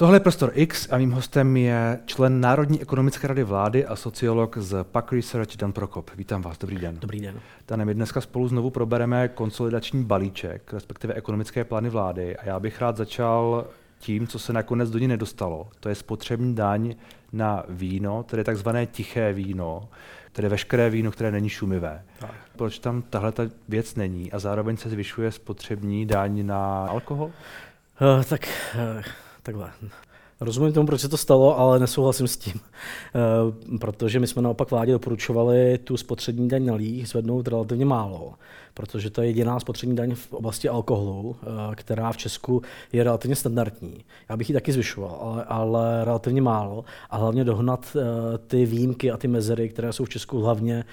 Tohle je Prostor X a mým hostem je člen Národní ekonomické rady vlády a sociolog z PAC Research Dan Prokop. Vítám vás, dobrý den. Dobrý den. Dane, my dneska spolu znovu probereme konsolidační balíček, respektive ekonomické plány vlády a já bych rád začal tím, co se nakonec do ní nedostalo. To je spotřební daň na víno, tedy takzvané tiché víno, tedy veškeré víno, které není šumivé. Tak. Proč tam tahle ta věc není a zároveň se zvyšuje spotřební daň na alkohol? Uh, tak uh, takhle. Rozumím tomu, proč se to stalo, ale nesouhlasím s tím, uh, protože my jsme naopak vládě doporučovali tu spotřební daň na líh zvednout relativně málo protože to je jediná spotřební daň v oblasti alkoholu, eh, která v Česku je relativně standardní. Já bych ji taky zvyšoval, ale, ale relativně málo a hlavně dohnat eh, ty výjimky a ty mezery, které jsou v Česku hlavně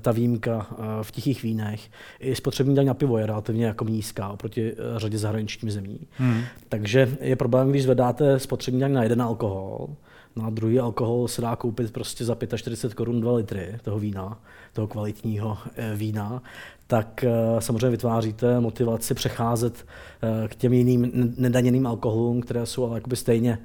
ta výjimka v tichých vínech. I spotřební daň na pivo je relativně jako nízká oproti řadě zahraničních zemí. Hmm. Takže je problém, když zvedáte spotřební daň na jeden alkohol, na druhý alkohol se dá koupit prostě za 45 korun 2 litry toho vína, toho kvalitního vína, tak eh, samozřejmě vytváříte motivaci přecházet eh, k těm jiným nedaněným alkoholům, které jsou ale jakoby stejně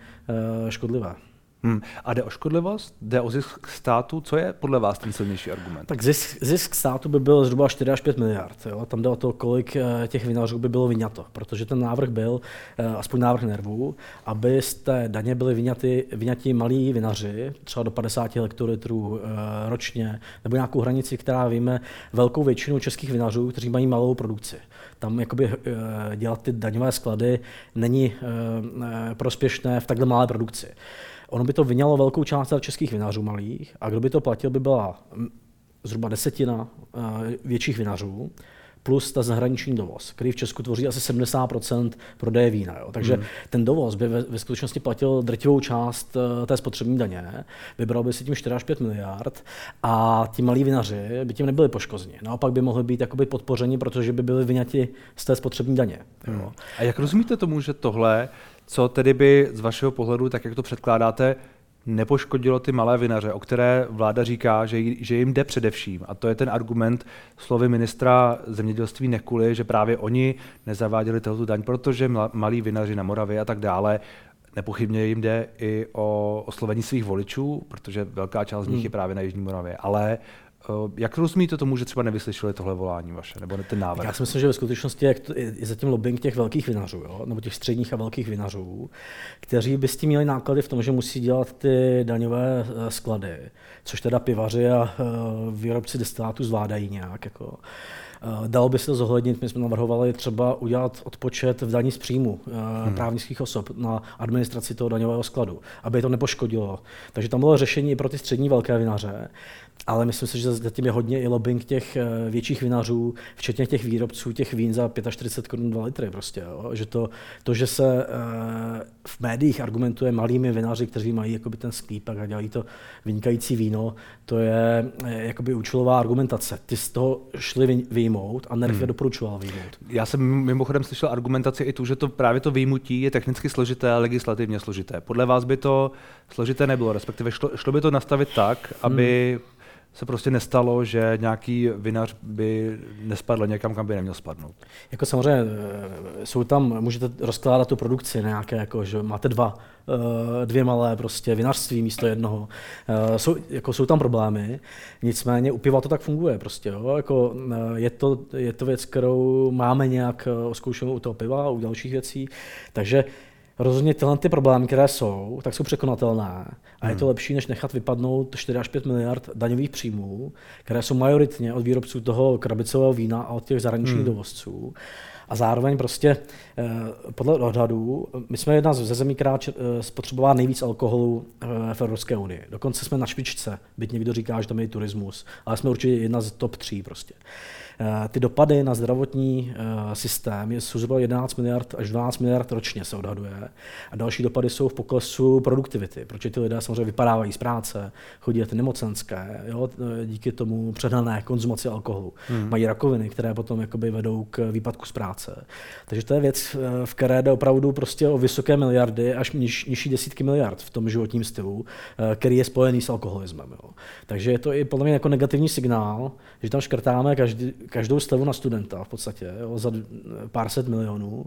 eh, škodlivé. Hmm. A jde o škodlivost? Jde o zisk státu? Co je podle vás ten silnější argument? Tak zisk, zisk státu by byl zhruba 4 až 5 miliard. Jo? Tam jde o to, kolik eh, těch vinařů by bylo vyňato. Protože ten návrh byl, eh, aspoň návrh nervů, aby z té daně byly vyňaty, vyňati malí vinaři, třeba do 50 hektolitrů eh, ročně, nebo nějakou hranici, která víme velkou většinu českých vinařů, kteří mají malou produkci. Tam jakoby dělat ty daňové sklady není prospěšné v takhle malé produkci. Ono by to vyňalo velkou část českých vinařů malých a kdo by to platil, by byla zhruba desetina eh, větších vinařů plus ta zahraniční dovoz, který v Česku tvoří asi 70% prodeje vína. Jo. Takže hmm. ten dovoz by ve, ve skutečnosti platil drtivou část uh, té spotřební daně, vybral by si tím 4 až 5 miliard a ti malí vinaři by tím nebyli poškozeni. Naopak by mohli být jakoby podpořeni, protože by byli vyňati z té spotřební daně. Hmm. Jo. A jak rozumíte tomu, že tohle co tedy by z vašeho pohledu, tak jak to předkládáte, nepoškodilo ty malé vinaře, o které vláda říká, že, že jim jde především. A to je ten argument slovy ministra zemědělství Nekuly, že právě oni nezaváděli tohoto daň, protože malí vinaři na Moravě a tak dále Nepochybně jim jde i o oslovení svých voličů, protože velká část z nich hmm. je právě na Jižní Moravě. Ale jak rozumíte tomu, že třeba nevyslyšeli tohle volání vaše, nebo ten návrh? Já si myslím, že ve skutečnosti je, je zatím lobbying těch velkých vinařů, jo? nebo těch středních a velkých vinařů, kteří by s tím měli náklady v tom, že musí dělat ty daňové eh, sklady, což teda pivaři a eh, výrobci destilátů zvládají nějak. Jako. Eh, dalo by se to zohlednit, my jsme navrhovali třeba udělat odpočet v daní z příjmu eh, hmm. právnických osob na administraci toho daňového skladu, aby to nepoškodilo. Takže tam bylo řešení i pro ty střední velké vinaře, ale myslím si, že zatím je hodně i lobbying těch eh, větších vinařů, včetně těch výrobců těch vín za 45 korun 2 litry. Prostě, jo. Že to, to, že se v médiích argumentuje malými vinaři, kteří mají jakoby ten sklípek a dělají to vynikající víno, to je jakoby účelová argumentace. Ty z toho šli vyjmout a NERV hmm. je doporučoval vyjmout. Já jsem mimochodem slyšel argumentaci i tu, že to právě to výjimutí je technicky složité a legislativně složité. Podle vás by to složité nebylo, respektive šlo, šlo by to nastavit tak, aby hmm se prostě nestalo, že nějaký vinař by nespadl někam, kam by neměl spadnout. Jako samozřejmě eh, jsou tam, můžete rozkládat tu produkci nějaké, jako, že máte dva, eh, dvě malé prostě vinařství místo jednoho. Eh, jsou, jako, jsou tam problémy, nicméně u piva to tak funguje prostě. Jo? Jako, je, to, je to věc, kterou máme nějak oskoušenou u toho piva a u dalších věcí, takže rozhodně tyhle ty problémy, které jsou, tak jsou překonatelné. A hmm. je to hmm. lepší, než nechat vypadnout 4 až 5 miliard daňových příjmů, které jsou majoritně od výrobců toho krabicového vína a od těch zahraničních hmm. dovozců. A zároveň prostě eh, podle odhadů, my jsme jedna ze zemí, která eh, spotřebovala nejvíc alkoholu eh, v Evropské unii. Dokonce jsme na špičce, byť někdo říká, že tam je turismus, ale jsme určitě jedna z top 3 prostě. Eh, ty dopady na zdravotní eh, systém jsou zhruba 11 miliard až 12 miliard ročně se odhaduje. A další dopady jsou v poklesu produktivity, protože ty lidé samozřejmě vypadávají z práce, chodí ty nemocenské, jo, eh, díky tomu předané konzumaci alkoholu. Hmm. Mají rakoviny, které potom jakoby vedou k výpadku z práce. Takže to je věc, v které jde opravdu prostě o vysoké miliardy až niž, nižší desítky miliard v tom životním stylu, který je spojený s alkoholismem. Jo. Takže je to i podle mě jako negativní signál, že tam škrtáme každý, každou slevu na studenta v podstatě jo, za pár set milionů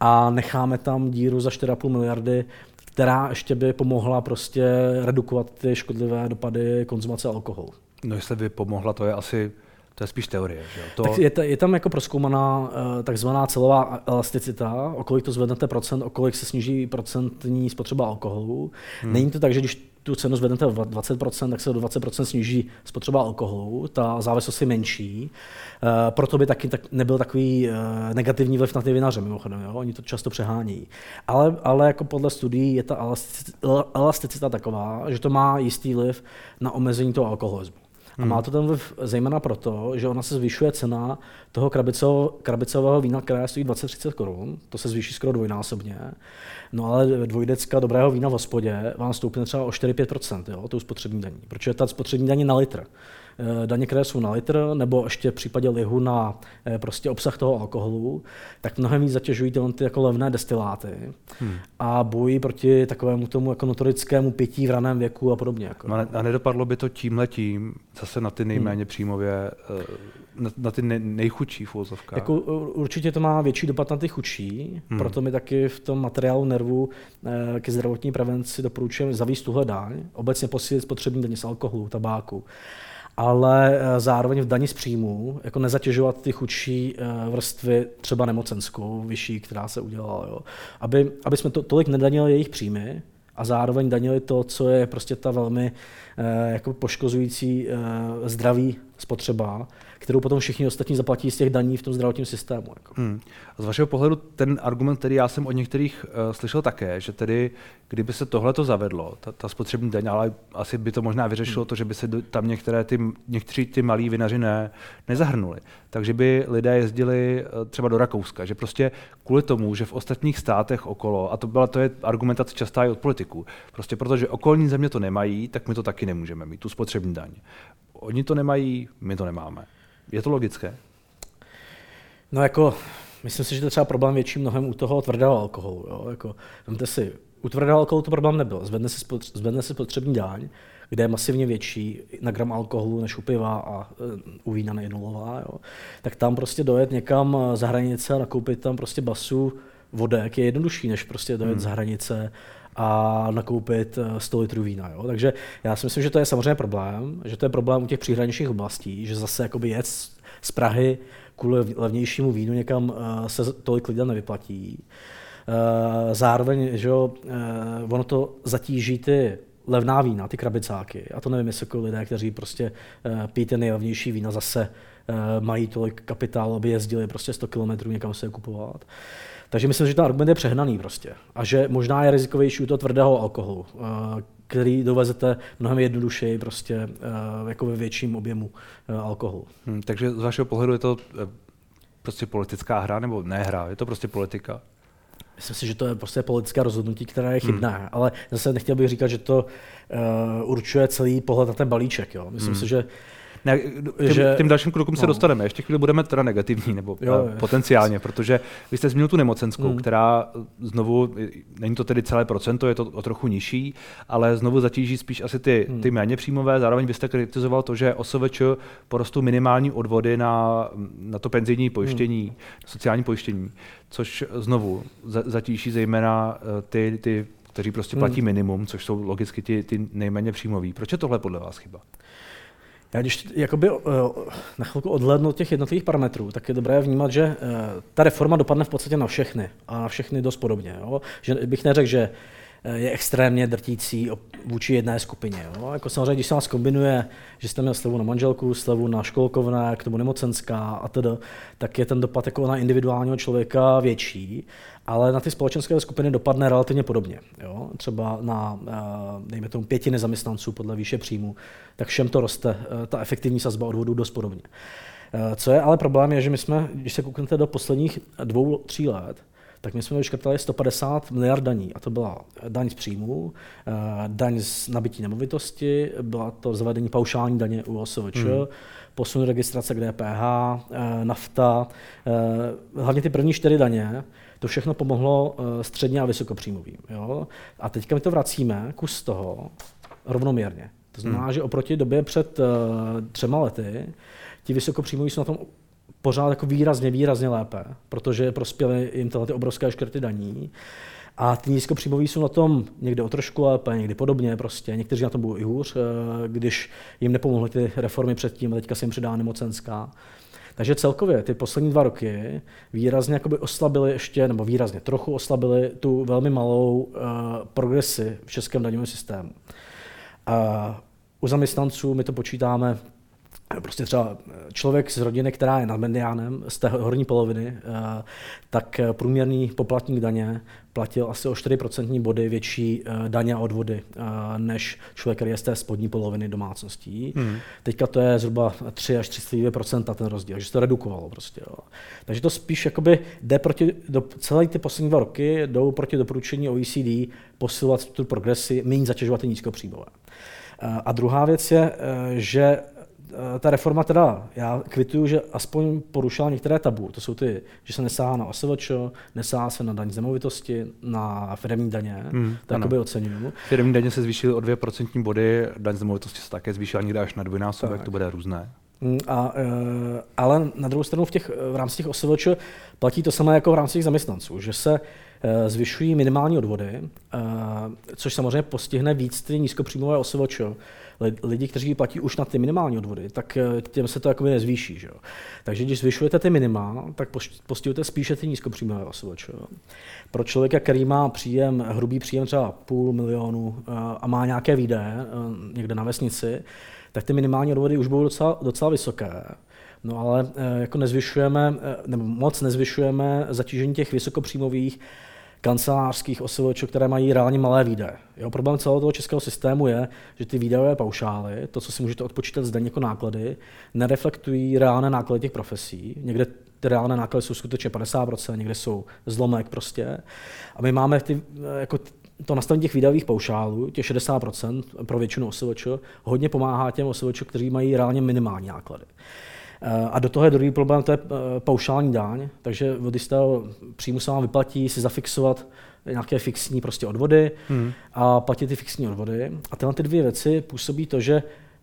a necháme tam díru za 4,5 miliardy, která ještě by pomohla prostě redukovat ty škodlivé dopady konzumace alkoholu. No jestli by pomohla, to je asi to je spíš teorie. Že? To... Tak je, je tam jako proskoumaná uh, takzvaná celová elasticita, o kolik to zvednete procent, o kolik se sníží procentní spotřeba alkoholu. Hmm. Není to tak, že když tu cenu zvednete o 20%, tak se do 20% sníží spotřeba alkoholu, ta závislost je menší, uh, proto by taky tak nebyl takový uh, negativní vliv na ty vinaře, mimochodem, jo? oni to často přehání. Ale, ale jako podle studií je ta elasticita taková, že to má jistý vliv na omezení toho alkoholismu. A má to ten vliv zejména proto, že ona se zvyšuje cena toho krabicového, krabicového vína, které stojí 20-30 korun, to se zvýší skoro dvojnásobně. No ale dvojdecka dobrého vína v hospodě vám stoupne třeba o 4-5%, jo, tou spotřební daní, protože ta spotřební daní na litr. Eh, daně, které jsou na litr, nebo ještě v případě lihu na eh, prostě obsah toho alkoholu, tak mnohem víc zatěžují tyhle ty jako levné destiláty hmm. a bojí proti takovému tomu jako notorickému pití v raném věku a podobně. Jako. No a nedopadlo by to tím letím zase na ty nejméně hmm. příjmově eh, na, na ty nejchudší v Jako, určitě to má větší dopad na ty chudší, hmm. proto my taky v tom materiálu nervu ke zdravotní prevenci doporučujeme zavíst tuhle daň, obecně posílit spotřební daně z alkoholu, tabáku ale eh, zároveň v daní z příjmu jako nezatěžovat ty chudší eh, vrstvy, třeba nemocenskou, vyšší, která se udělala. Jo. Aby, aby jsme to, tolik nedanili jejich příjmy, a zároveň danili to, co je prostě ta velmi eh, jako poškozující zdraví spotřeba, kterou potom všichni ostatní zaplatí z těch daní v tom zdravotním systému. Jako. Hmm. A z vašeho pohledu ten argument, který já jsem od některých uh, slyšel také, že tedy kdyby se tohle to zavedlo, ta, ta spotřební daň, ale asi by to možná vyřešilo hmm. to, že by se tam některé ty, někteří ty malí vinaři ne, nezahrnuli. Takže by lidé jezdili uh, třeba do Rakouska, že prostě kvůli tomu, že v ostatních státech okolo, a to byla to je argumentace častá i od politiků, prostě protože okolní země to nemají, tak my to taky nemůžeme mít, tu spotřební daň. Oni to nemají, my to nemáme. Je to logické? No jako, myslím si, že to je třeba problém větší mnohem u toho tvrdého alkoholu. Jo? Jako, vemte si, u tvrdého alkoholu to problém nebyl. Zvedne se, spotř- zvedne se spotřební dáň, kde je masivně větší na gram alkoholu než u piva a uh, u vína nejednolová, jo? tak tam prostě dojet někam za hranice a nakoupit tam prostě basu vodek je jednodušší, než prostě dojet hmm. za hranice a nakoupit 100 eh, litrů vína. Jo? Takže já si myslím, že to je samozřejmě problém, že to je problém u těch příhraničních oblastí, že zase jakoby jet z Prahy kvůli levnějšímu vínu někam eh, se tolik lidem nevyplatí. Eh, zároveň, že ono to zatíží ty levná vína, ty krabicáky. A to nevím, jestli jako lidé, kteří prostě pijí ty nejlevnější vína, zase mají tolik kapitálu, aby jezdili prostě 100 km někam se je kupovat. Takže myslím, že ten argument je přehnaný prostě. A že možná je rizikovější u toho tvrdého alkoholu, eh, který dovezete mnohem jednodušeji prostě eh, jako ve větším objemu eh, alkoholu. Hmm, takže z vašeho pohledu je to prostě politická hra nebo ne hra, je to prostě politika? Myslím si, že to je prostě politické rozhodnutí, které je chybné, hmm. ale zase nechtěl bych říkat, že to uh, určuje celý pohled na ten balíček. Jo. Myslím hmm. si, že ne, tím, že, tím dalším krokům no. se dostaneme. Ještě chvíli budeme teda negativní, nebo jo, uh, potenciálně, protože vy jste zmínil tu nemocenskou, mm. která znovu, není to tedy celé procento, je to o trochu nižší, ale znovu zatíží spíš asi ty, mm. ty méně příjmové. Zároveň vy jste kritizoval to, že OSVČ porostou minimální odvody na, na to penzijní pojištění, mm. sociální pojištění, což znovu zatíží zejména eh, ty, ty kteří prostě platí mm. minimum, což jsou logicky ty, ty nejméně příjmoví. Proč je tohle podle vás chyba? Já když jakoby, uh, na chvilku odhlednu od těch jednotlivých parametrů, tak je dobré vnímat, že uh, ta reforma dopadne v podstatě na všechny a na všechny dost podobně. Jo? Že bych neřekl, že Eh, je extrémně drtící vůči jedné skupině. Jo. Jako samozřejmě, když se vás kombinuje, že jste měl slevu na manželku, slevu na školkovné, k tomu nemocenská a tedy, tak je ten dopad jako na individuálního člověka větší, ale na ty společenské skupiny dopadne relativně podobně. Jo. Třeba na, eh, dejme tomu, pěti nezaměstnanců podle výše příjmu, tak všem to roste, eh, ta efektivní sazba odvodů dost podobně. Co je ale problém, je, že my jsme, když se kouknete do posledních dvou, tří let, tak my jsme vyškrtali 150 miliard daní. A to byla daň z příjmů, eh, daň z nabití nemovitosti, byla to zavedení paušální daně u OSVČ, hmm. posun registrace k DPH, eh, nafta, eh, hlavně ty první čtyři daně, to všechno pomohlo středně a vysokopříjmovým. Jo? A teďka my to vracíme, kus toho, rovnoměrně. To znamená, hmm. že oproti době před třema lety, ti vysokopříjmoví jsou na tom pořád jako výrazně, výrazně lépe, protože prospěly jim tyhle ty obrovské škrty daní. A ty nízkopříjmoví jsou na tom někde o trošku lépe, někdy podobně prostě. Někteří na tom budou i hůř, eh, když jim nepomohly ty reformy předtím a teďka se jim přidá nemocenská. Takže celkově ty poslední dva roky výrazně jakoby oslabili ještě, nebo výrazně trochu oslabili tu velmi malou uh, progresi v českém daňovém systému. Uh, u zaměstnanců my to počítáme prostě třeba člověk z rodiny, která je nad mediánem, z té horní poloviny, eh, tak průměrný poplatník daně platil asi o 4% body větší eh, daně a odvody eh, než člověk, který je z té spodní poloviny domácností. Hmm. Teďka to je zhruba 3 až 32% ten rozdíl, že se to redukovalo prostě. Jo. Takže to spíš jakoby jde proti, do, celé ty poslední dva roky jdou proti doporučení OECD posilovat tu progresi, méně zatěžovat ty nízkopříjmové. A druhá věc je, že Eh, ta reforma teda, já kvituju, že aspoň porušila některé tabu. To jsou ty, že se nesáhá na OSVČ, nesáhá se na daň zemovitosti, na firmní daně, hmm, to jakoby oceňuju. Firmní daně se zvýšily o 2% body, daň zemovitosti se také zvýšila někde až na dvojnásobek, to bude různé. Hmm, a, e, ale na druhou stranu v, těch, v rámci těch OSVČ platí to samé jako v rámci těch zaměstnanců, že se zvyšují minimální odvody, e, což samozřejmě postihne víc ty nízkopříjmové OSVČ, lidi, kteří platí už na ty minimální odvody, tak eh, těm se to jako nezvýší. Že? Takže když zvyšujete ty minima, tak postihujete spíše ty nízkopříjmové OSVČ. Pro člověka, který má příjem, hrubý příjem třeba půl milionu eh, a má nějaké výdaje eh, někde na vesnici, tak ty minimální odvody už budou docela, docela vysoké. No ale jako nezvyšujeme, nebo moc nezvyšujeme zatížení těch vysokopříjmových kancelářských OSVČ, které mají reálně malé výdaje. Jo, problém celého toho českého systému je, že ty výdajové paušály, to, co si můžete odpočítat zde jako náklady, nereflektují reálné náklady těch profesí. Někde ty reálné náklady jsou skutečně 50%, někde jsou zlomek prostě. A my máme ty, jako to nastavení těch výdajových paušálů, těch 60% pro většinu OSVČ, hodně pomáhá těm OSVČ, kteří mají reálně minimální náklady. A do toho je druhý problém, to je eh, paušální daň, takže od jistého příjmu se vám vyplatí si zafixovat nějaké fixní prostě odvody hmm. a platit ty fixní odvody. A tyhle ty dvě věci působí to, že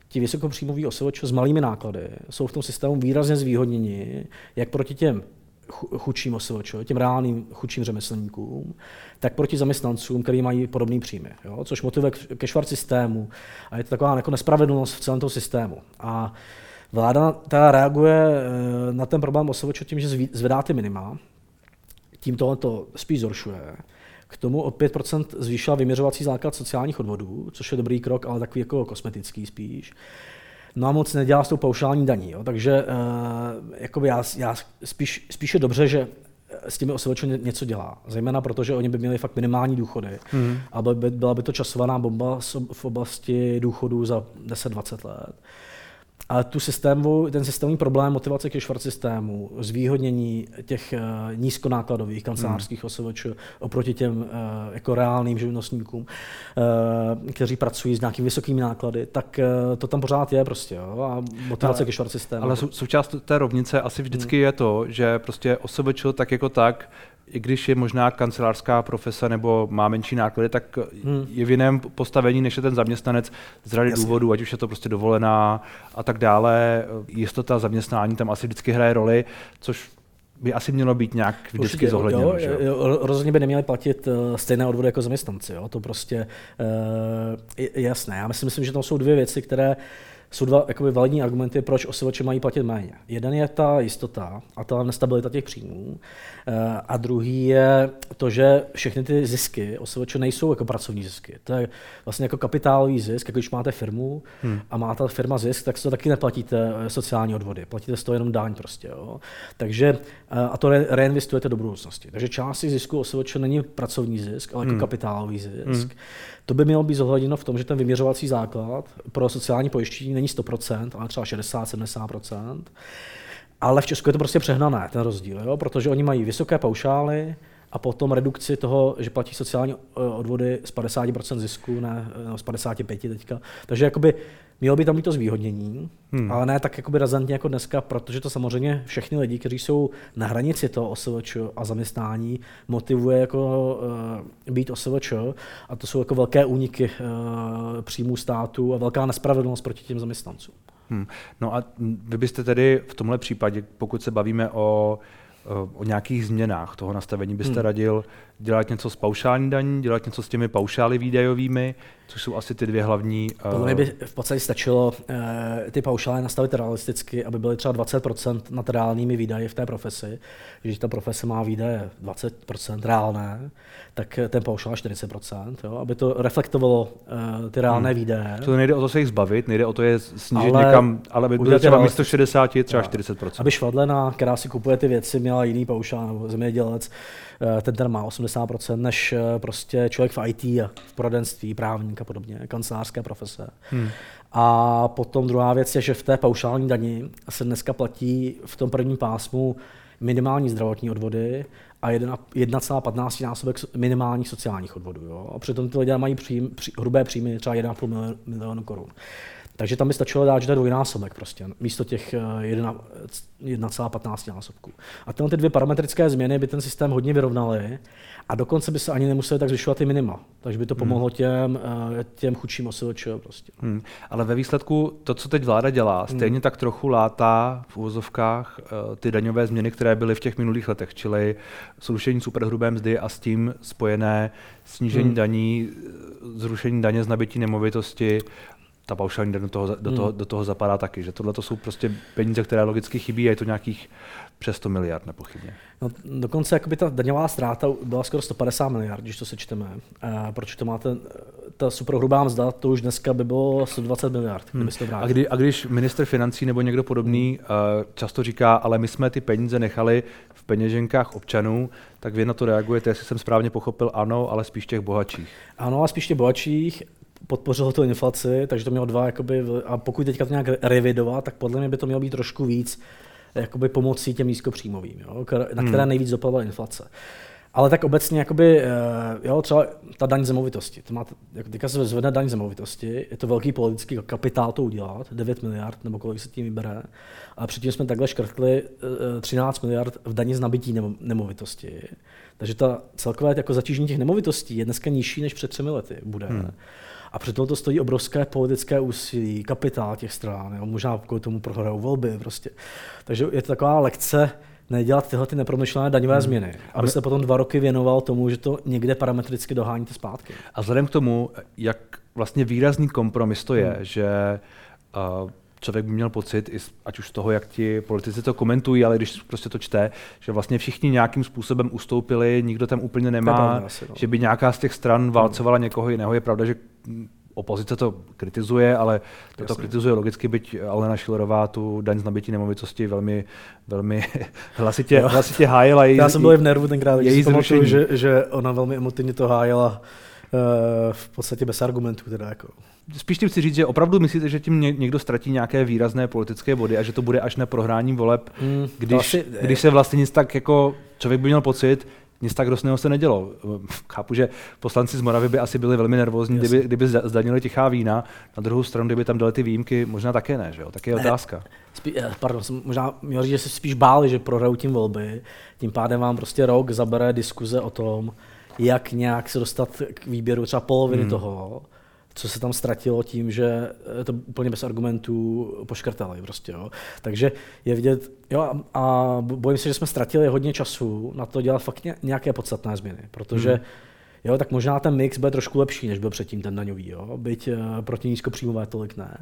ti vysokopříjmoví osoboč s malými náklady jsou v tom systému výrazně zvýhodněni, jak proti těm chudším osoboč, těm reálným chudším řemeslníkům, tak proti zaměstnancům, kteří mají podobný příjmy, jo? což motivuje ke švart systému a je to taková jako nespravedlnost v celém tom systému. A Vláda ta reaguje eh, na ten problém osobočo tím, že zvedá ty minima, tím tohle to spíš zhoršuje. K tomu o 5% zvýšila vyměřovací základ sociálních odvodů, což je dobrý krok, ale takový jako kosmetický spíš. No a moc nedělá s tou paušální daní. Jo. Takže uh, jakoby já, já spíš, spíš je dobře, že s těmi osoboči něco dělá. Zejména proto, že oni by měli fakt minimální důchody. Mm. A by, byla by to časovaná bomba v oblasti důchodů za 10-20 let. Ale tu systému, ten systémový problém motivace ke švart systému, zvýhodnění těch uh, nízkonákladových kancelářských hmm. OSVČ oproti těm uh, jako reálným živnostníkům, uh, kteří pracují s nějakými vysokými náklady, tak uh, to tam pořád je prostě. Jo? A motivace ale, ke švart systému. Ale sou, součást té rovnice asi vždycky hmm. je to, že prostě OSVČ tak jako tak i když je možná kancelářská profese nebo má menší náklady, tak hmm. je v jiném postavení, než je ten zaměstnanec z řady Jasně. důvodů, ať už je to prostě dovolená a tak dále. Jistota zaměstnání tam asi vždycky hraje roli, což by asi mělo být nějak vždycky Určitě, zohledněno. Jo, že? Jo, rozhodně by neměly platit uh, stejné odvody jako zaměstnanci. Jo? To prostě uh, je jasné. Já myslím, myslím, že to jsou dvě věci, které uh, jsou dva jakoby, validní argumenty, proč osivače mají platit méně. Jeden je ta jistota a ta nestabilita těch příjmů. Eh, a druhý je to, že všechny ty zisky osivače nejsou jako pracovní zisky. To je vlastně jako kapitálový zisk, jako když máte firmu hmm. a má ta firma zisk, tak to taky neplatíte eh, sociální odvody. Platíte z toho jenom daň prostě. Jo. Takže, eh, a to reinvestujete do budoucnosti. Takže část zisku osivače není pracovní zisk, ale jako hmm. kapitálový zisk. Hmm. To by mělo být zohledněno v tom, že ten vyměřovací základ pro sociální pojištění není 100%, ale třeba 60-70%. Ale v Česku je to prostě přehnané, ten rozdíl, jo? protože oni mají vysoké paušály, a potom redukci toho, že platí sociální eh, odvody z 50% zisku, ne no, z 55 teďka. Takže jakoby mělo by tam být to zvýhodnění, hmm. ale ne tak jakoby razantně jako dneska, protože to samozřejmě všechny lidi, kteří jsou na hranici toho OSVČ a zaměstnání, motivuje jako uh, být OSVČ a to jsou jako velké úniky uh, příjmů státu a velká nespravedlnost proti těm zaměstnancům. Hmm. No a vy byste tedy v tomhle případě, pokud se bavíme o o nějakých změnách toho nastavení byste hmm. radil dělat něco s paušální daní, dělat něco s těmi paušály výdajovými, což jsou asi ty dvě hlavní. Podle mě by v podstatě stačilo uh, ty paušály nastavit realisticky, aby byly třeba 20% nad reálnými výdaji v té profesi. Když ta profese má výdaje 20% reálné, tak ten paušál 40%, jo, aby to reflektovalo uh, ty reálné hmm. výdaje. To nejde o to se jich zbavit, nejde o to je snížit ale někam, ale aby bylo třeba místo 60, třeba 40%. Aby švadlena, která si kupuje ty věci, měla jiný paušál, nebo zemědělec, Eh, ten ten má 80%, než eh, prostě člověk v IT v poradenství, právník a podobně, kancelářské profese. Hmm. A potom druhá věc je, že v té paušální dani se dneska platí v tom prvním pásmu minimální zdravotní odvody a 1,15 násobek minimálních sociálních odvodů. Jo? A přitom ty lidé mají při, hrubé příjmy třeba 1,5 milionu korun. Takže tam by stačilo dát, že to je dvojnásobek prostě, místo těch 1,15 eh, násobků. A tyhle ty dvě parametrické změny by ten systém hodně vyrovnaly a dokonce by se ani nemuseli tak zvyšovat ty minima. Takže by to hmm. pomohlo těm, eh, těm chudším OSVČ. Prostě. Hmm. Ale ve výsledku to, co teď vláda dělá, hmm. stejně hmm. tak trochu látá v úvozovkách eh, ty daňové změny, které byly v těch minulých letech, čili zrušení superhrubé mzdy a s tím spojené snížení hmm. daní, zrušení daně z nabití nemovitosti ta paušální do toho, do, toho, hmm. do toho zapadá taky, že tohle to jsou prostě peníze, které logicky chybí a je to nějakých přes 100 miliard nepochybně. No, dokonce jakoby ta daňová ztráta byla skoro 150 miliard, když to sečteme. E, proč to máte, ta superhrubá mzda, to už dneska by bylo 120 miliard, hmm. to a, kdy, a když minister financí nebo někdo podobný hmm. uh, často říká, ale my jsme ty peníze nechali v peněženkách občanů, tak vy na to reagujete, jestli jsem správně pochopil, ano, ale spíš těch bohatších. Ano, a spíš těch bohatších podpořilo to inflaci, takže to mělo dva, jakoby, a pokud teďka to nějak revidovat, tak podle mě by to mělo být trošku víc jakoby pomocí těm nízkopříjmovým, jo, na které hmm. nejvíc dopadla inflace. Ale tak obecně, jakoby, eh, jo, třeba ta daň zemovitosti. To má, jako teďka se zvedne daň zemovitosti, je to velký politický kapitál to udělat, 9 miliard nebo kolik se tím vybere. A předtím jsme takhle škrtli 13 eh, miliard v daní z nabití nemovitosti. Takže ta celkové jako zatížení těch nemovitostí je dneska nižší než před třemi lety bude. Hmm. A přitom to stojí obrovské politické úsilí, kapitál těch stran, jo, možná kvůli tomu prohrajou volby. Prostě. Takže je to taková lekce, nedělat tyhle ty nepromyšlené daňové hmm. změny, aby se potom dva roky věnoval tomu, že to někde parametricky doháníte zpátky. A vzhledem k tomu, jak vlastně výrazný kompromis to je, hmm. že uh, člověk by měl pocit, ať už z toho, jak ti politici to komentují, ale když prostě to čte, že vlastně všichni nějakým způsobem ustoupili, nikdo tam úplně nemá, asi, no. že by nějaká z těch stran válcovala někoho jiného. Je pravda, že opozice to kritizuje, ale to, to kritizuje logicky, byť Alena Šilerová tu daň z nabití nemovitosti velmi, velmi hlasitě, hlasitě hájila. Její, Já jsem byl v nervu tenkrát, její zrušení. že, že ona velmi emotivně to hájila uh, v podstatě bez argumentů. Teda jako spíš tím chci říct, že opravdu myslíte, že tím někdo ztratí nějaké výrazné politické body a že to bude až na prohrání voleb, mm, když, asi, když se vlastně nic tak jako člověk by měl pocit, nic tak hrozného se nedělo. Chápu, že poslanci z Moravy by asi byli velmi nervózní, kdyby, kdyby zdanili tichá vína. Na druhou stranu, kdyby tam dali ty výjimky, možná také ne, že jo? Tak je otázka. Spí, eh, pardon, jsem možná měl říct, že se spíš báli, že prohrajou tím volby. Tím pádem vám prostě rok zabere diskuze o tom, jak nějak se dostat k výběru třeba poloviny hmm. toho co se tam ztratilo tím, že to úplně bez argumentů poškrtali prostě, jo. Takže je vidět, jo, a bojím se, že jsme ztratili hodně času na to dělat fakt nějaké podstatné změny, protože hmm. Jo, tak možná ten mix bude trošku lepší, než byl předtím ten daňový, jo? byť uh, proti nízkopříjmové tolik ne.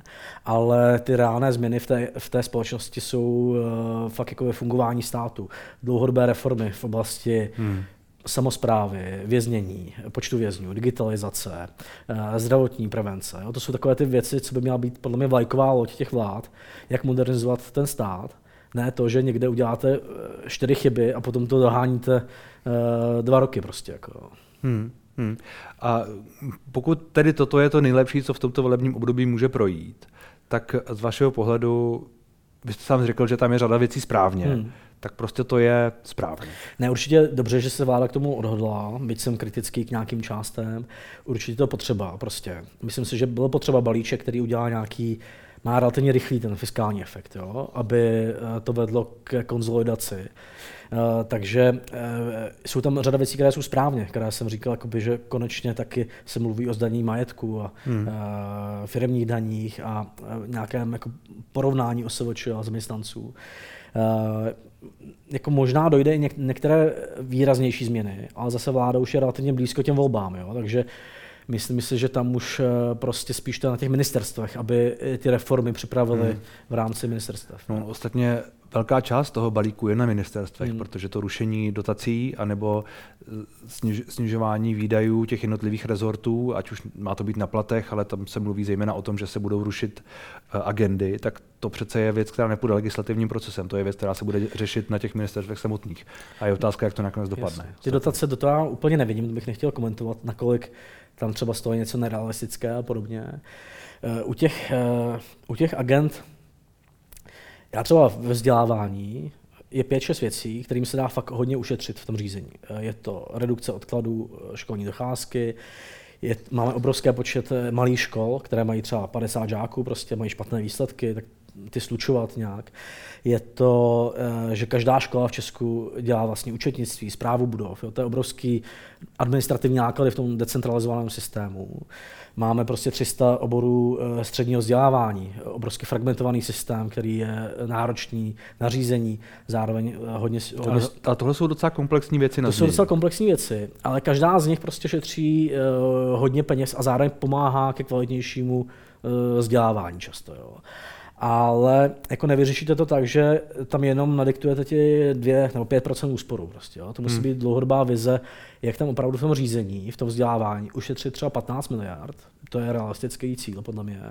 Ale ty reálné změny v té, v té společnosti jsou uh, fakt jako ve fungování státu. Dlouhodobé reformy v oblasti hmm samozprávy, věznění, počtu vězňů, digitalizace, eh, zdravotní prevence. Jo? To jsou takové ty věci, co by měla být podle mě vlajková loď těch vlád, jak modernizovat ten stát. Ne to, že někde uděláte eh, čtyři chyby a potom to doháníte eh, dva roky prostě. Jako. Hmm. Hmm. A pokud tedy toto je to nejlepší, co v tomto volebním období může projít, tak z vašeho pohledu, vy jste sám řekl, že tam je řada věcí správně. Hmm tak prostě to je správně. Ne, určitě dobře, že se vláda k tomu odhodla, byť jsem kritický k nějakým částem, určitě to potřeba prostě. Myslím si, že bylo potřeba balíček, který udělá nějaký, má relativně rychlý ten fiskální efekt, jo? aby eh, to vedlo k konzolidaci. Uh, takže uh, jsou tam řada věcí, které jsou správně, které jsem říkal, jakoby, že konečně taky se mluví o zdaní majetku a hmm. firmních daních a nějakém jako porovnání OSVČ a zaměstnanců. Jako možná dojde i něk- některé výraznější změny, ale zase vláda už je relativně blízko těm volbám, jo? takže myslím si, že tam už eh, prostě spíš to na těch ministerstvech, aby ty reformy připravili hmm. v rámci ministerstev. No, ostatně velká část toho balíku je na ministerstvech, hmm. protože to rušení dotací anebo eh, sniž, snižování výdajů těch jednotlivých rezortů, ať už má to být na platech, ale tam se mluví zejména o tom, že se budou rušit uh, agendy, tak to přece je věc, která nepůjde legislativním procesem. To je věc, která se bude řešit na těch ministerstvech samotných. A je otázka, jak to nakonec dopadne. Jasně. Ty dotace do toho úplně nevidím, bych nechtěl komentovat, nakolik tam třeba stojí něco nerealistické a podobně. Eh, u těch, u těch agent já třeba ve vzdělávání je pět, šest věcí, kterým se dá fakt hodně ušetřit v tom řízení. Je to redukce odkladů eh, školní docházky, je, máme obrovský počet eh, malých škol, které mají třeba 50 žáků, prostě mají špatné výsledky, tak ty slučovat nějak. Je to, eh, že každá škola v Česku dělá vlastně účetnictví, zprávu budov. Jo. To je obrovský administrativní náklady v tom decentralizovaném systému. Máme prostě 300 oborů eh, středního vzdělávání, obrovský fragmentovaný systém, který je náročný, nařízení, zároveň eh, hodně... hodně... A tohle jsou docela komplexní věci na To jsou docela komplexní věci, ale každá z nich prostě šetří uh, hodně peněz a zároveň pomáhá ke kvalitnějšímu vzdělávání často. Jo ale jako nevyřešíte to tak, že tam jenom nadiktujete ti 2 nebo 5% úsporu. Prostě, jo. To musí hmm. být dlouhodobá vize, jak tam opravdu v tom řízení, v tom vzdělávání ušetřit třeba 15 miliard, to je realistický cíl podle mě,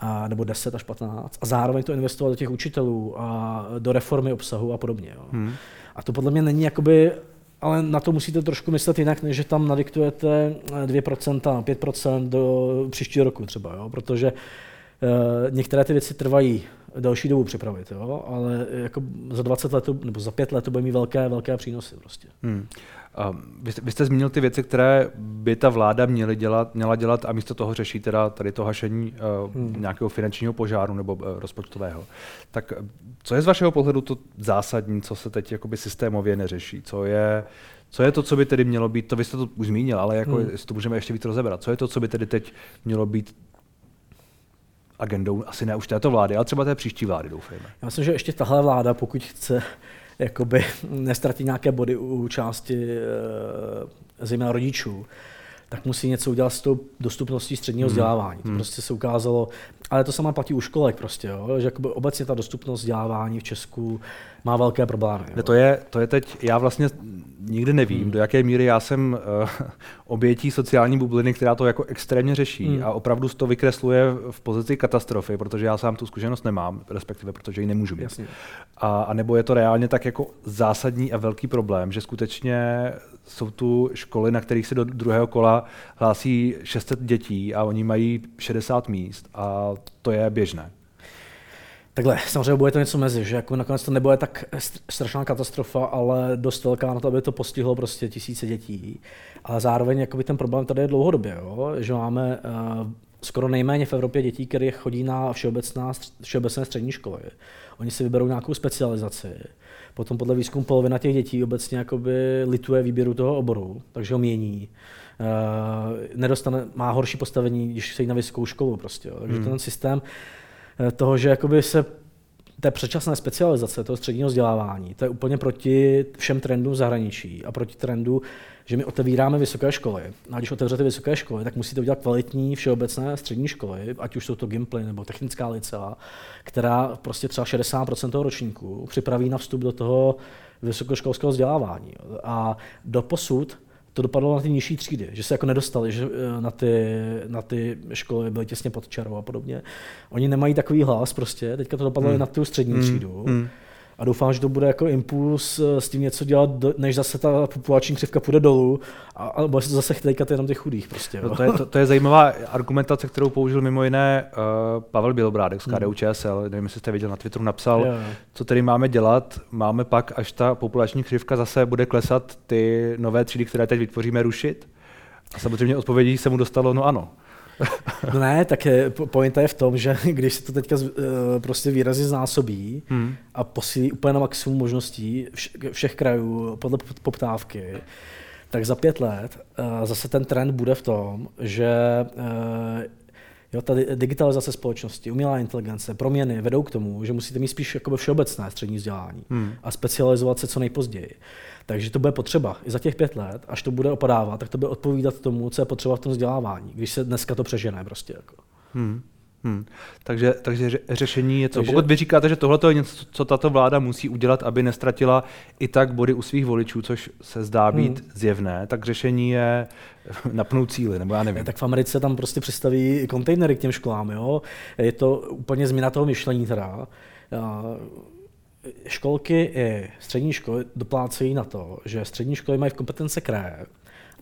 a, nebo 10 až 15, a zároveň to investovat do těch učitelů a do reformy obsahu a podobně. Jo. Hmm. A to podle mě není jakoby ale na to musíte trošku myslet jinak, než že tam nadiktujete 2%, 5% do příštího roku třeba, jo? protože Eh, některé ty věci trvají další dobu připravit, jo? ale jako za 20 let nebo za 5 let to bude mít velké, velké přínosy. Prostě. Hmm. Vy jste, vy jste zmínil ty věci, které by ta vláda měly dělat, měla dělat a místo toho řeší teda tady to hašení uh, hmm. nějakého finančního požáru nebo uh, rozpočtového. Tak co je z vašeho pohledu to zásadní, co se teď jakoby systémově neřeší? Co je, co je to, co by tedy mělo být, to vy jste to už zmínil, ale jako, hmm. jestli to můžeme ještě víc rozebrat, co je to, co by tedy teď mělo být agendou, asi ne už této vlády, ale třeba té příští vlády, doufejme. Já myslím, že ještě tahle vláda, pokud chce jakoby nestratit nějaké body u části e, zejména rodičů, tak musí něco udělat s tou dostupností středního hmm. vzdělávání. To hmm. prostě se ukázalo, ale to samé platí u školek prostě, jo? že obecně ta dostupnost vzdělávání v Česku má velké problémy. Jo? To, je, to je teď, já vlastně nikdy nevím, hmm. do jaké míry já jsem uh, obětí sociální bubliny, která to jako extrémně řeší hmm. a opravdu to vykresluje v pozici katastrofy, protože já sám tu zkušenost nemám, respektive protože ji nemůžu mít. A, a nebo je to reálně tak jako zásadní a velký problém, že skutečně jsou tu školy, na kterých se do druhého kola hlásí 600 dětí a oni mají 60 míst a to je běžné. Takhle, samozřejmě bude to něco mezi, že jako nakonec to nebude tak strašná katastrofa, ale dost velká na to, aby to postihlo prostě tisíce dětí. Ale zároveň jakoby ten problém tady je dlouhodobě, jo? že máme uh, skoro nejméně v Evropě dětí, které chodí na všeobecná, všeobecné střední školy. Oni si vyberou nějakou specializaci. Potom podle výzkumu polovina těch dětí obecně jakoby lituje výběru toho oboru, takže ho mění. Uh, nedostane, má horší postavení, když se jde na vysokou školu prostě. Jo. Takže hmm. ten systém Eh, toho, že jakoby se té předčasné specializace, toho středního vzdělávání, to je úplně proti všem trendům v zahraničí a proti trendu, že my otevíráme vysoké školy. A když otevřete vysoké školy, tak musíte udělat kvalitní všeobecné střední školy, ať už jsou to Gimply nebo technická licea, která prostě třeba 60% toho ročníku připraví na vstup do toho vysokoškolského vzdělávání. A do posud to dopadlo na ty nižší třídy, že se jako nedostali že eh, na, ty, na ty školy, byly těsně pod čarou a podobně. Oni nemají takový hlas prostě, teďka to dopadlo hmm. na tu střední hmm. třídu. Hmm a doufám, že to bude jako impuls eh, s tím něco dělat, než zase ta populační křivka půjde dolů a, a bude se zase chtějkat jenom těch chudých. Prostě, no to, je, to, to, je zajímavá argumentace, kterou použil mimo jiné uh, Pavel Bělobrádek z KDU ČSL, nevím, jestli jste viděl na Twitteru, napsal, jo. co tedy máme dělat, máme pak, až ta populační křivka zase bude klesat, ty nové třídy, které teď vytvoříme, rušit? A samozřejmě odpovědí se mu dostalo, no ano. No ne, tak je, pointa je v tom, že když se to teďka uh, prostě výrazně znásobí hmm. a posílí úplně na maximum možností všech krajů podle poptávky, tak za pět let uh, zase ten trend bude v tom, že uh, Jo, ta digitalizace společnosti, umělá inteligence, proměny vedou k tomu, že musíte mít spíš jakoby všeobecné střední vzdělání hmm. a specializovat se co nejpozději. Takže to bude potřeba i za těch pět let, až to bude opadávat, tak to bude odpovídat tomu, co je potřeba v tom vzdělávání, když se dneska to přežene prostě. Jako. Hmm. Hmm. Takže, takže řešení je to. Takže... Pokud vy říkáte, že tohle je něco, co tato vláda musí udělat, aby nestratila i tak body u svých voličů, což se zdá být hmm. zjevné, tak řešení je napnout cíly, nebo já nevím. Tak v Americe tam prostě přistaví kontejnery k těm školám. Jo? Je to úplně změna toho myšlení teda. Školky i střední školy doplácejí na to, že střední školy mají v kompetence kraje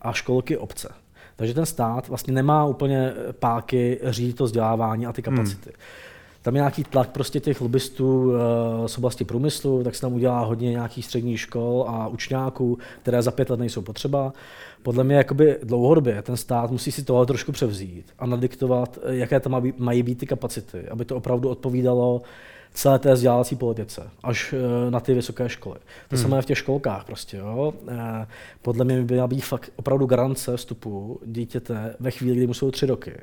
a školky obce. Takže ten stát vlastně nemá úplně páky řídit to vzdělávání a ty hmm. kapacity. Hmm. Tam je nějaký tlak prostě těch lobbystů eh, z oblasti průmyslu, tak se tam udělá hodně nějakých středních škol a učňáků, které za pět let nejsou potřeba. Podle mě jakoby dlouhodobě ten stát musí si tohle trošku převzít a nadiktovat, jaké tam mají být ty kapacity, aby to opravdu odpovídalo celé té vzdělávací politice, až eh, na ty vysoké školy. To hmm. samé v těch školkách prostě. Jo. Eh, podle mě by měla být fakt opravdu garance vstupu dítěte ve chvíli, kdy mu jsou tři roky.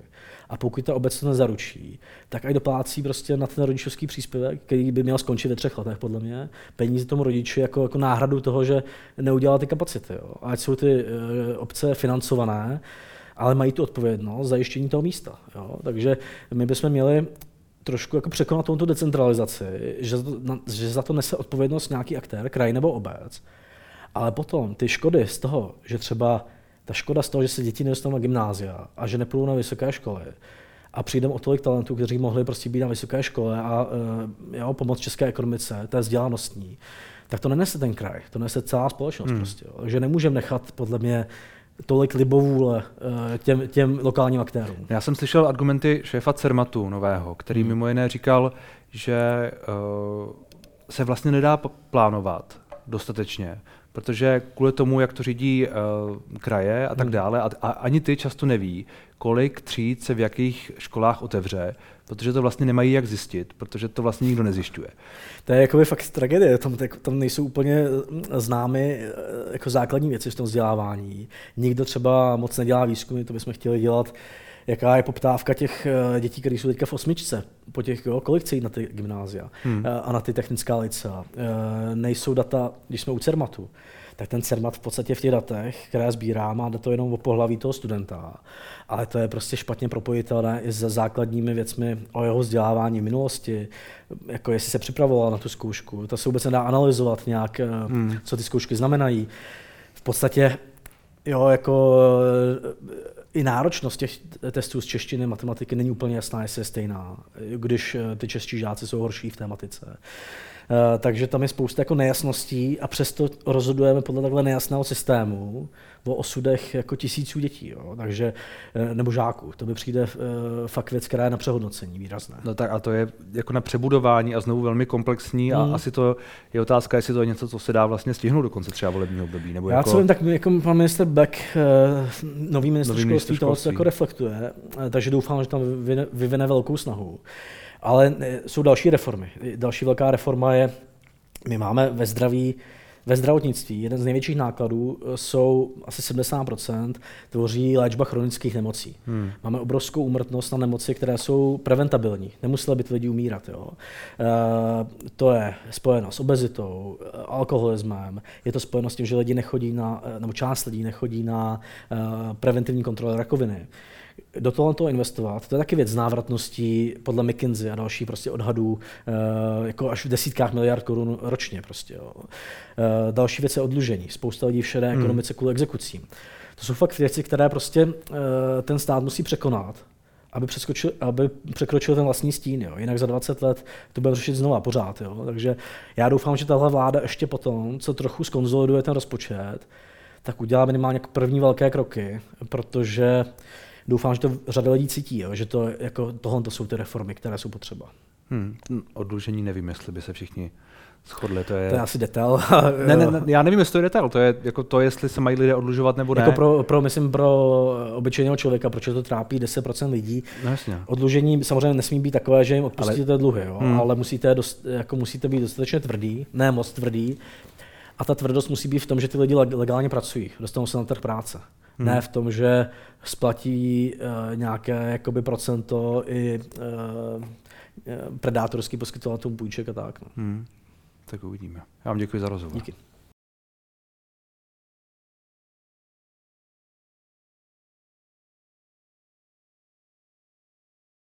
A pokud ta obec to nezaručí, tak aj doplácí prostě na ten rodičovský příspěvek, který by měl skončit ve třech letech, podle mě, peníze tomu rodiči jako, jako náhradu toho, že neudělal ty kapacity. Jo. ať jsou ty uh, obce financované, ale mají tu odpovědnost zajištění toho místa. Jo. Takže my bychom měli trošku jako překonat tomto decentralizaci, že za, to, že za to nese odpovědnost nějaký aktér, kraj nebo obec, ale potom ty škody z toho, že třeba ta škoda z toho, že se děti nedostanou na gymnázia a že nepůjdou na vysoké školy, a přijdeme o tolik talentů, kteří mohli prostě být na vysoké škole a uh, jo, pomoct české ekonomice, té vzdělanostní, tak to nenese ten kraj, to nese celá společnost hmm. prostě. Jo. Takže nemůžeme nechat podle mě tolik libovůle eh, těm, těm lokálním aktérům. Já jsem slyšel argumenty šéfa Cermatu nového, který hmm. mimo jiné říkal, že uh, se vlastně nedá plánovat dostatečně, protože kvůli tomu, jak to řídí uh, kraje a tak hmm. dále, a, a ani ty často neví, kolik tříd se v jakých školách otevře, protože to vlastně nemají jak zjistit, protože to vlastně nikdo nezjišťuje. To je jako fakt tragédie, tam, tam nejsou úplně eh, známy eh, jako základní věci v tom vzdělávání. Nikdo třeba moc nedělá výzkumy, to bychom chtěli dělat, jaká je poptávka těch eh, dětí, které jsou teďka v osmičce, po těch, jo, kolik chce jít na ty gymnázia hmm. a na ty technická licea. Nejsou data, když jsme u CERMATu, tak ten CERMAT v podstatě v těch datech, které sbírá, má to jenom o pohlaví toho studenta. Ale to je prostě špatně propojitelné i se základními věcmi o jeho vzdělávání v minulosti, jako jestli se připravoval na tu zkoušku. To se vůbec nedá analyzovat nějak, eh, hmm. co ty zkoušky znamenají. V podstatě Jo, jako eh, i náročnost těch testů z češtiny, matematiky není úplně jasná, jestli je stejná, když eh, ty čeští žáci jsou horší v té matice. Eh, takže tam je spousta jako nejasností a přesto rozhodujeme podle takhle nejasného systému o osudech jako tisíců dětí, jo. Takže, eh, nebo žáků. To by přijde eh, fakt věc, která je na přehodnocení výrazné. No tak a to je jako na přebudování a znovu velmi komplexní a hmm. asi to je otázka, jestli to je něco, co se dá vlastně stihnout do konce třeba volebního období. Nebo Já jako... co vím, tak jako pan minister Beck, nový minister nový školství, toho se jako reflektuje, takže doufám, že tam vyvine velkou snahu. Ale eh, jsou další reformy. Další velká reforma je, my máme ve zdraví ve zdravotnictví jeden z největších nákladů eh, jsou asi 70% tvoří léčba chronických nemocí. Hmm. Máme obrovskou úmrtnost na nemoci, které jsou preventabilní. Nemuseli by lidi umírat. Jo. E, to je spojeno s obezitou, alkoholismem, je to spojeno s tím, že lidi nechodí na, nebo část lidí nechodí na e, preventivní kontroly rakoviny do toho, toho investovat. To je taky věc z návratností podle McKinsey a další prostě odhadů eh, jako až v desítkách miliard korun ročně. Prostě, jo. Eh, další věc je odlužení. Spousta lidí v šedé hmm. ekonomice kvůli exekucím. To jsou fakt věci, které prostě eh, ten stát musí překonat, aby, přeskočil, aby překročil ten vlastní stín. Jo. Jinak za 20 let to bude řešit znova pořád. Jo. Takže já doufám, že tahle vláda ještě potom, co trochu skonzoliduje ten rozpočet, tak udělá minimálně první velké kroky, protože doufám, že to řada lidí cítí, jo, že to, jako, tohle to jsou ty reformy, které jsou potřeba. Hmm, odlužení nevím, jestli by se všichni shodli. To je, to je asi detail. ne, ne, ne, já nevím, jestli to je detail, to je jako to, jestli se mají lidé odlužovat nebo ne. Jako pro, pro, myslím, pro obyčejného člověka, proč to trápí 10% lidí. No, jasně. Odlužení samozřejmě nesmí být takové, že jim odpustíte ale, dluhy, jo? Hmm. ale musíte, dost, jako musíte být dostatečně tvrdý, ne moc tvrdý, a ta tvrdost musí být v tom, že ty lidi legálně pracují, dostanou se na trh práce. Hmm. Ne v tom, že splatí uh, nějaké jakoby procento i uh, predátorský poskytovatelům půjček a tak. No. Hmm. Tak uvidíme. Já vám děkuji za rozhovor. Díky.